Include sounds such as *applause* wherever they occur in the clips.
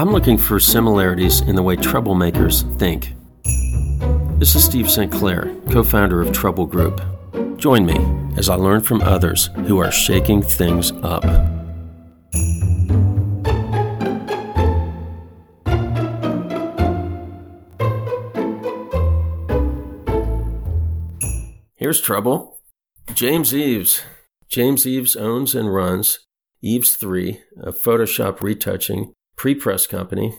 I'm looking for similarities in the way troublemakers think. This is Steve St. Clair, co founder of Trouble Group. Join me as I learn from others who are shaking things up. Here's trouble. James Eaves. James Eaves owns and runs Eaves 3, a Photoshop retouching pre press company,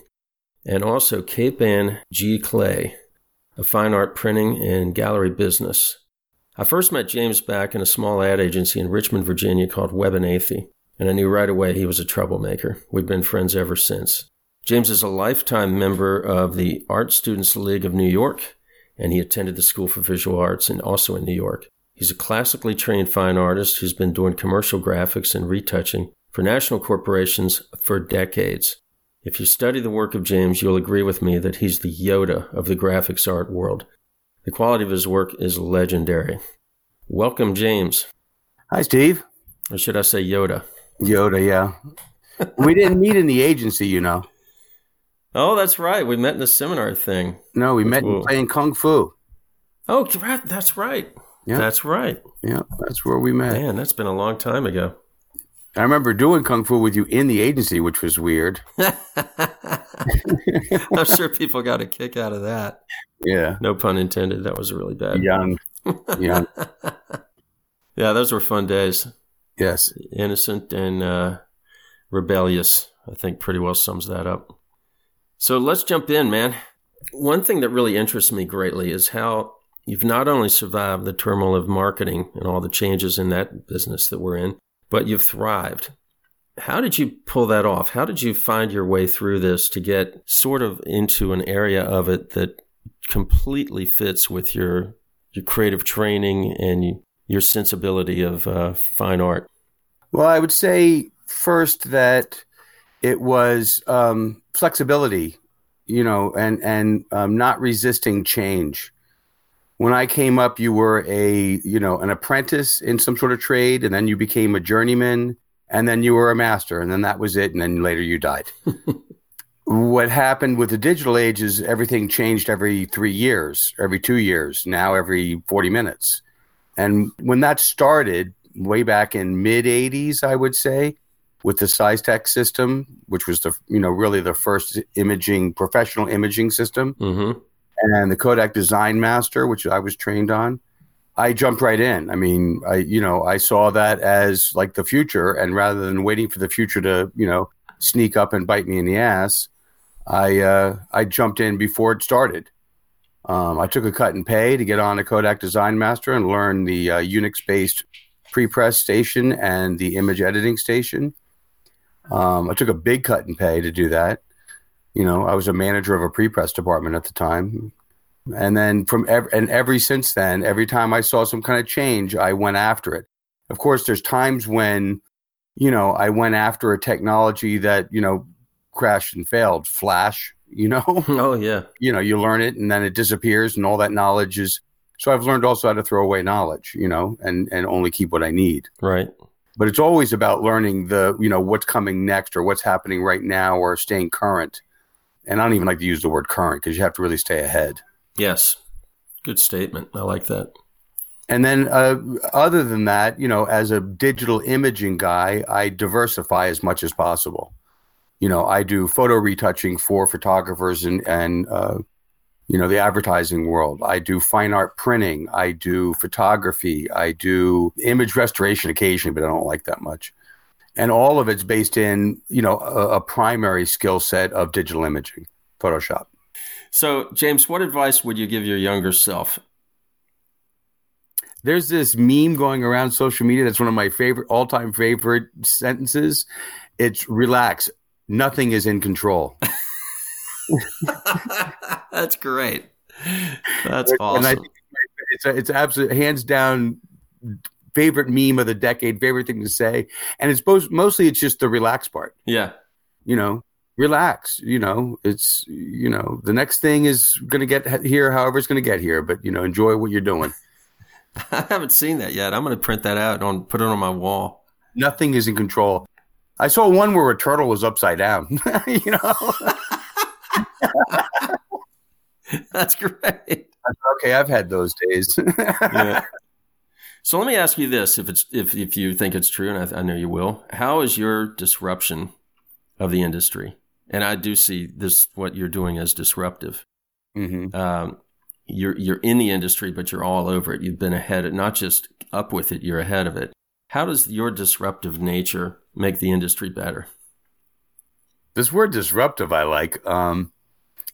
and also Cape Ann Giclee, a fine art printing and gallery business. I first met James back in a small ad agency in Richmond, Virginia called Webb and Athey, and I knew right away he was a troublemaker. We've been friends ever since. James is a lifetime member of the Art Students League of New York, and he attended the School for Visual Arts and also in New York. He's a classically trained fine artist who's been doing commercial graphics and retouching for national corporations for decades. If you study the work of James, you'll agree with me that he's the Yoda of the graphics art world. The quality of his work is legendary. Welcome, James. Hi, Steve. Or should I say Yoda? Yoda, yeah. *laughs* we didn't meet in the agency, you know. Oh, that's right. We met in the seminar thing. No, we met playing Kung Fu. Oh, that's right. Yeah. That's right. Yeah, that's where we met. Man, that's been a long time ago. I remember doing kung fu with you in the agency, which was weird. *laughs* I'm sure people got a kick out of that. Yeah. No pun intended. That was really bad. Young. Young. *laughs* yeah, those were fun days. Yes. Innocent and uh, rebellious, I think pretty well sums that up. So let's jump in, man. One thing that really interests me greatly is how you've not only survived the turmoil of marketing and all the changes in that business that we're in, but you've thrived. How did you pull that off? How did you find your way through this to get sort of into an area of it that completely fits with your your creative training and your sensibility of uh, fine art? Well, I would say first that it was um, flexibility, you know, and and um, not resisting change when I came up, you were a you know an apprentice in some sort of trade, and then you became a journeyman, and then you were a master, and then that was it, and then later you died. *laughs* what happened with the digital age is everything changed every three years, every two years, now every forty minutes, and when that started way back in mid '80s, I would say, with the Scitex system, which was the you know really the first imaging professional imaging system. Mm-hmm and the Kodak Design Master, which I was trained on. I jumped right in. I mean, I you know I saw that as like the future, and rather than waiting for the future to you know sneak up and bite me in the ass, I uh, I jumped in before it started. Um, I took a cut and pay to get on a Kodak Design Master and learn the uh, Unix based pre-press station and the image editing station. Um, I took a big cut and pay to do that. You know, I was a manager of a pre-press department at the time. And then from every, and every since then, every time I saw some kind of change, I went after it. Of course, there's times when, you know, I went after a technology that, you know, crashed and failed. Flash, you know? *laughs* Oh, yeah. You know, you learn it and then it disappears and all that knowledge is. So I've learned also how to throw away knowledge, you know, and, and only keep what I need. Right. But it's always about learning the, you know, what's coming next or what's happening right now or staying current and I don't even like to use the word current because you have to really stay ahead. Yes, good statement. I like that. And then, uh, other than that, you know, as a digital imaging guy, I diversify as much as possible. You know, I do photo retouching for photographers and and uh, you know the advertising world. I do fine art printing. I do photography. I do image restoration occasionally, but I don't like that much and all of it's based in you know a, a primary skill set of digital imaging photoshop so james what advice would you give your younger self there's this meme going around social media that's one of my favorite all-time favorite sentences it's relax nothing is in control that's great that's awesome it's, it's absolutely hands down favorite meme of the decade, favorite thing to say. And it's both, mostly it's just the relax part. Yeah. You know, relax. You know, it's, you know, the next thing is going to get here, however it's going to get here, but, you know, enjoy what you're doing. *laughs* I haven't seen that yet. I'm going to print that out and put it on my wall. Nothing is in control. I saw one where a turtle was upside down. *laughs* you know, *laughs* That's great. okay, I've had those days. Yeah. So let me ask you this: if it's if if you think it's true, and I, I know you will, how is your disruption of the industry? And I do see this what you're doing as disruptive. hmm Um, you're you're in the industry, but you're all over it. You've been ahead, of, not just up with it. You're ahead of it. How does your disruptive nature make the industry better? This word disruptive, I like. Um,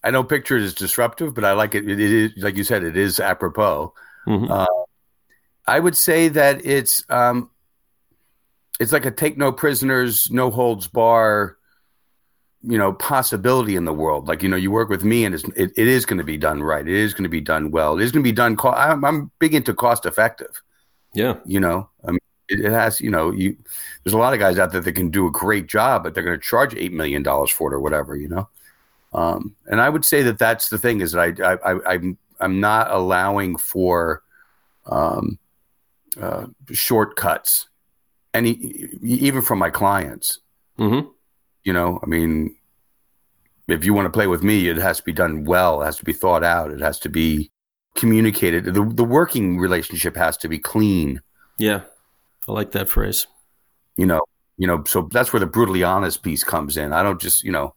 I don't picture it as disruptive, but I like it. It is, like you said, it is apropos. Mhm. Uh, I would say that it's um, it's like a take no prisoners, no holds bar, you know, possibility in the world. Like you know, you work with me, and it's, it, it is going to be done right. It is going to be done well. It is going to be done. Co- I'm, I'm big into cost effective. Yeah, You know, I mean, it, it has. You know, you there's a lot of guys out there that can do a great job, but they're going to charge eight million dollars for it or whatever. You know, um, and I would say that that's the thing is that I, I, I I'm I'm not allowing for um, uh, shortcuts, any even from my clients. hmm You know, I mean, if you want to play with me, it has to be done well. It has to be thought out. It has to be communicated. The the working relationship has to be clean. yeah. I like that phrase. you know you know so that's where the brutally honest piece comes in i don't just you know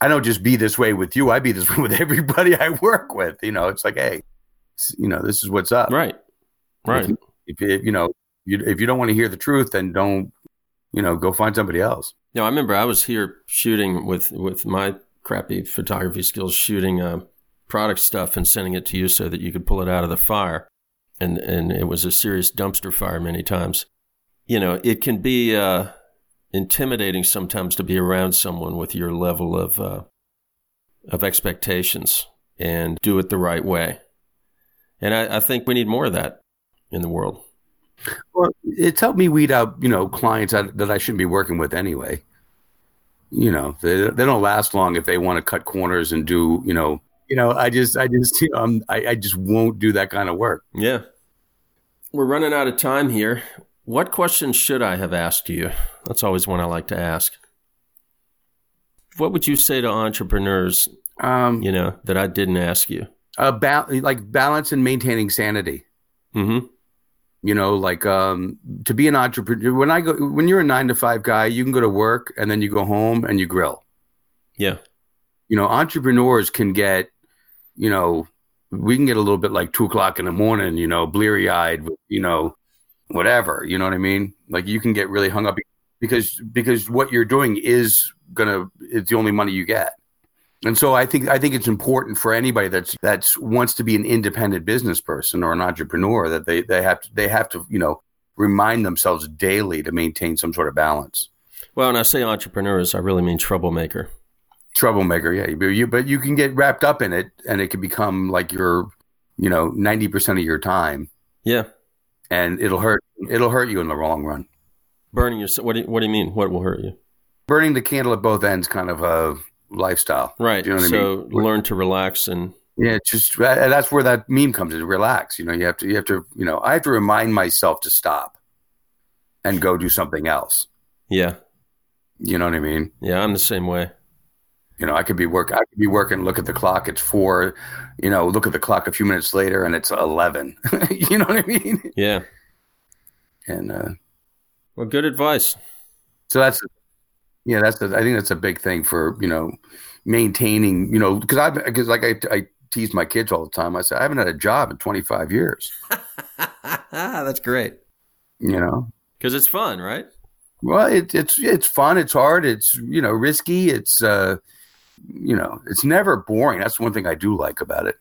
i don't just be this way with you i be this way *laughs* with everybody i work with you know it's like hey you know this is what's up Right, right. if you, you know you, if you don't want to hear the truth then don't you know go find somebody else No, I remember I was here shooting with with my crappy photography skills, shooting uh, product stuff and sending it to you so that you could pull it out of the fire, and and it was a serious dumpster fire many times. You know, it can be uh, intimidating sometimes to be around someone with your level of uh, of expectations and do it the right way. And I, I think we need more of that in the world. well it's helped me weed out you know clients that, that i shouldn't be working with anyway you know they, they don't last long if they want to cut corners and do you know you know i just i just you know I, I just won't do that kind of work Yeah. We're running out of time here. What questions should I have asked you? That's always one I like to ask. What would you say to entrepreneurs, um you know, that I didn't ask you? about like balance and maintaining sanity Mm-hmm. You know like um to be an entrepreneur when i go when you're a nine to five guy you can go to work and then you go home and you grill. Yeah. you know entrepreneurs can get you know we can get a little bit like two o'clock in the morning you know bleary eyed you know whatever you know what i mean? Like you can get really hung up because because what you're doing is gonna it's the only money you get and so i think i think it's important for anybody that's that's wants to be an independent business person or an entrepreneur that they they have to they have to you know remind themselves daily to maintain some sort of balance Well, when I say entrepreneurs, I really mean troublemaker. troublemaker yeah but you but you can get wrapped up in it and it can become like your you know 90% of your time Yeah. and it'll hurt it'll hurt you in the long run Burning yourself. What do you, what do you mean? What will hurt you? burning the candle at both ends kind of a lifestyle Right. Do you know what I so mean? learn to relax and yeah it's just and that's where that meme comes in relax you know you have to you have to you know i have to remind myself to stop and go do something else yeah. you know what i mean Yeah, I'm the same way. you know i could be work i could be working look at the clock it's four you know look at the clock a few minutes later and it's 11 *laughs* you know what i mean Yeah. and uh Well, good advice. So that's yeah, that's the, I think that's a big thing for you know maintaining you know because I because like I, I tease my kids all the time. I say I haven't had a job in 25 years. *laughs* That's great. You know, Because it's fun, right? well it, it's it's fun, it's hard, it's you know risky, it's uh you know it's never boring. That's one thing I do like about it.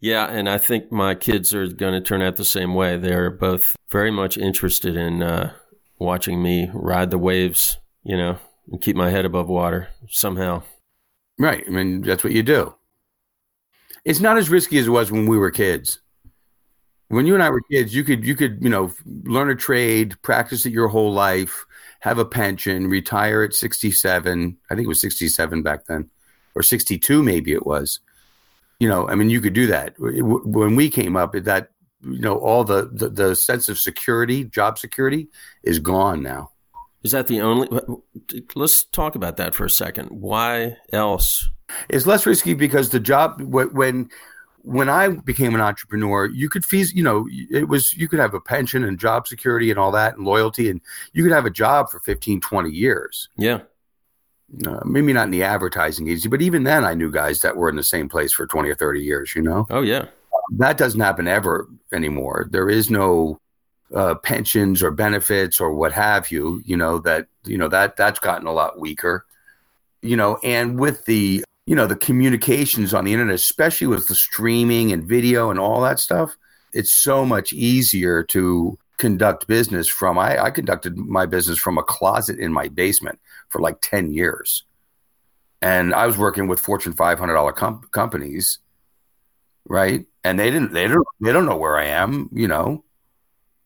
Yeah, and I think my kids are going to turn out the same way. They're both very much interested in uh, watching me ride the waves, you know, and keep my head above water somehow. Right. I mean that's what you do. It's not as risky as it was when we were kids. When you and I were kids, you could you could you know learn a trade, practice it your whole life, have a pension, retire at sixty seven. I think it was sixty seven back then, or sixty two maybe it was. You know, I mean, you could do that. When we came up, that you know all the, the the sense of security, job security, is gone now. Is that the only? Let's talk about that for a second. Why else? It's less risky because the job when when I became an entrepreneur, you could fees, you know, it was you could have a pension and job security and all that and loyalty and you could have a job for 15, 20 years. Yeah. Uh, maybe not in the advertising agency, but even then I knew guys that were in the same place for 20 or 30 years, you know? Oh yeah. That doesn't happen ever anymore. There is no uh, pensions or benefits or what have you, you know, that, you know, that that's gotten a lot weaker, you know, and with the you know the communications on the internet especially with the streaming and video and all that stuff it's so much easier to conduct business from I, I conducted my business from a closet in my basement for like 10 years. And i was working with fortune 500 com- companies right? And they didn't they don't they don't know where i am you know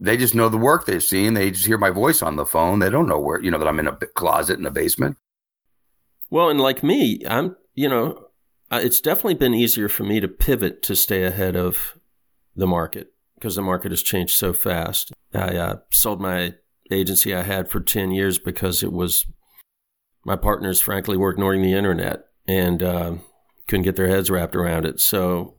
they just know the work they've seen they just hear my voice on the phone they don't know where you know that i'm in a closet in a basement well and like me i'm you know, it's definitely been easier for me to pivot to stay ahead of the market because the market has changed so fast. I uh, sold my agency I had for 10 years because it was my partners, frankly, were ignoring the internet and uh, couldn't get their heads wrapped around it. So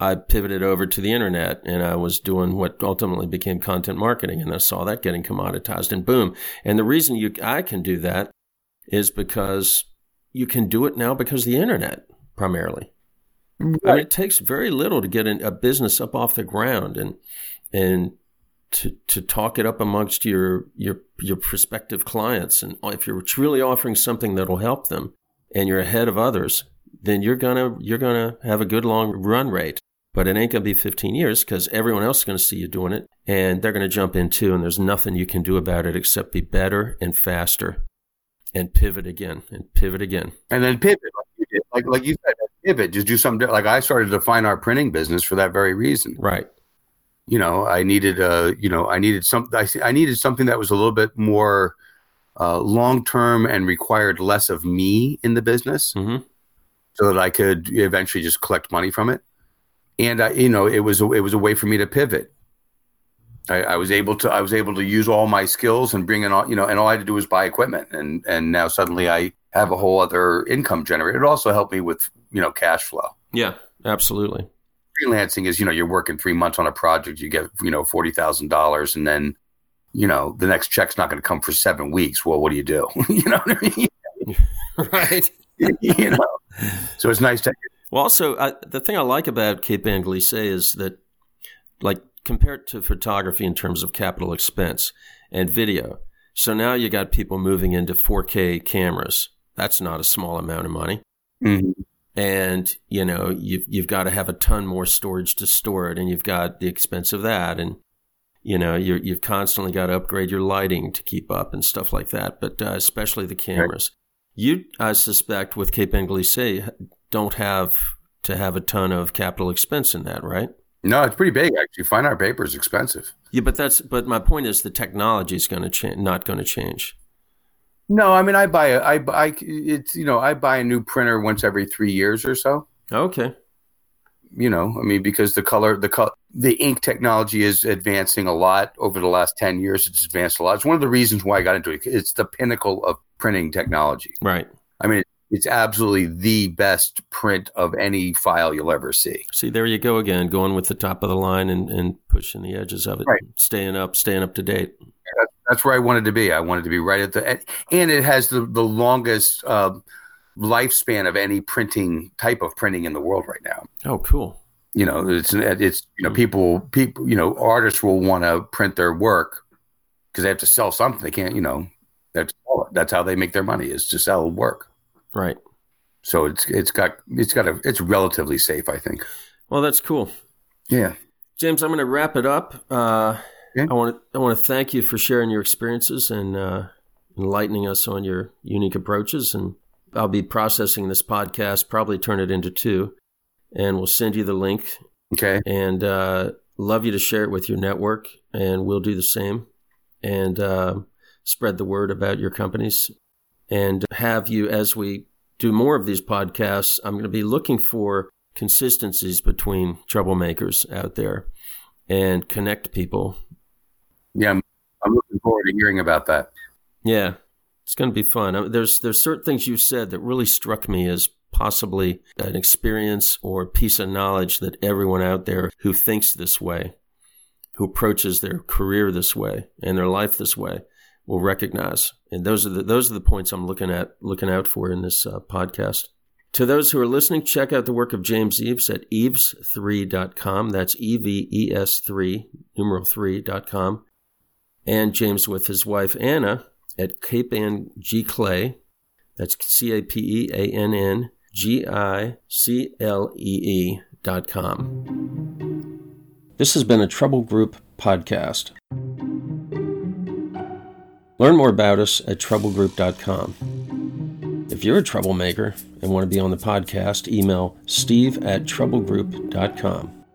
I pivoted over to the internet and I was doing what ultimately became content marketing. And I saw that getting commoditized and boom. And the reason you, I can do that is because you can do it now because the internet primarily. Right. I mean, it takes very little to get a business up off the ground and and to to talk it up amongst your your your prospective clients. And if you're truly offering something that'll help them, and you're ahead of others, then you're gonna you're gonna have a good long run rate. But it ain't gonna be 15 years because everyone else is gonna see you doing it, and they're gonna jump in too. And there's nothing you can do about it except be better and faster and pivot again and pivot again. And then pivot, like you, did. like, like you said, pivot, just do something. Like I started to find our printing business for that very reason. Right. You know, I needed, uh, you know, I needed some, I, I needed something that was a little bit more uh, long term and required less of me in the business, mm-hmm. So that I could eventually just collect money from it. And I, you know, it was a, it was a way for me to pivot. I, I, was able to I was able to use all my skills and bring in all you know, and all I had to do was buy equipment, and and now suddenly I have a whole other income generated. It also helped me with you know cash flow. Yeah, absolutely. Freelancing is you know you're working three months on a project, you get you know forty thousand dollars, and then you know the next check's not going to come for seven weeks. Well, what do you do? *laughs* you know what I mean? *laughs* right. *laughs* you know, *laughs* so it's nice to. Well, also I, the thing I like about Cape Ann is that, like compared to photography in terms of capital expense and video. So now you got people moving into 4K cameras. That's not a small amount of money. Mm-hmm. And, you know, you've, you've got to have a ton more storage to store it, and you've got the expense of that. And, you know, you you've constantly got to upgrade your lighting to keep up and stuff like that, but uh, especially the cameras. Right. You, I suspect, with Cape Ann Giclee, don't have to have a ton of capital expense in that, right? No, it's pretty big actually. Fine art paper is expensive. Yeah, but that's but my point is the technology is going to change, not going to change. No, I mean I buy a, I buy it's you know I buy a new printer once every three years or so. Okay. You know, I mean because the color the color the ink technology is advancing a lot over the last ten years. It's advanced a lot. It's one of the reasons why I got into it. It's the pinnacle of printing technology. Right. I mean, it's absolutely the best print of any file you'll ever see. See, there you go again, going with the top of the line and, and pushing the edges of it, right. staying up, staying up to date. That's, where I wanted to be. I wanted to be right at the end. and it has the the longest uh, lifespan of any printing type of printing in the world right now. Oh, cool. You know, it's it's you know people people you know artists will want to print their work because they have to sell something. They can't you know that's that's how they make their money is to sell work. Right. So it's it's got it's got a it's relatively safe, I think. Well, that's cool. Yeah. James, I'm going to wrap it up. Uh, yeah. I want to I want to thank you for sharing your experiences and uh, enlightening us on your unique approaches. And I'll be processing this podcast, probably turn it into two, and we'll send you the link. Okay. And uh, love you to share it with your network, and we'll do the same, and uh, spread the word about your companies and have you as we do more of these podcasts. I'm going to be looking for consistencies between troublemakers out there and connect people. Yeah, I'm, I'm looking forward to hearing about that. Yeah, it's going to be fun. There's there's certain things you said that really struck me as possibly an experience or piece of knowledge that everyone out there who thinks this way, who approaches their career this way and their life this way, will recognize. And those are the those are the points I'm looking at looking out for in this uh, podcast. To those who are listening, check out the work of James Eaves at eaves3.com. That's E V E S 3, numeral 3.com. And James with his wife Anna at Cape Ann Giclee. That's C A P E A N N G I C L E E dot com. This has been a Trouble Group podcast. Learn more about us at troublegroup.com. If you're a troublemaker and want to be on the podcast, email steve at troublegroup.com.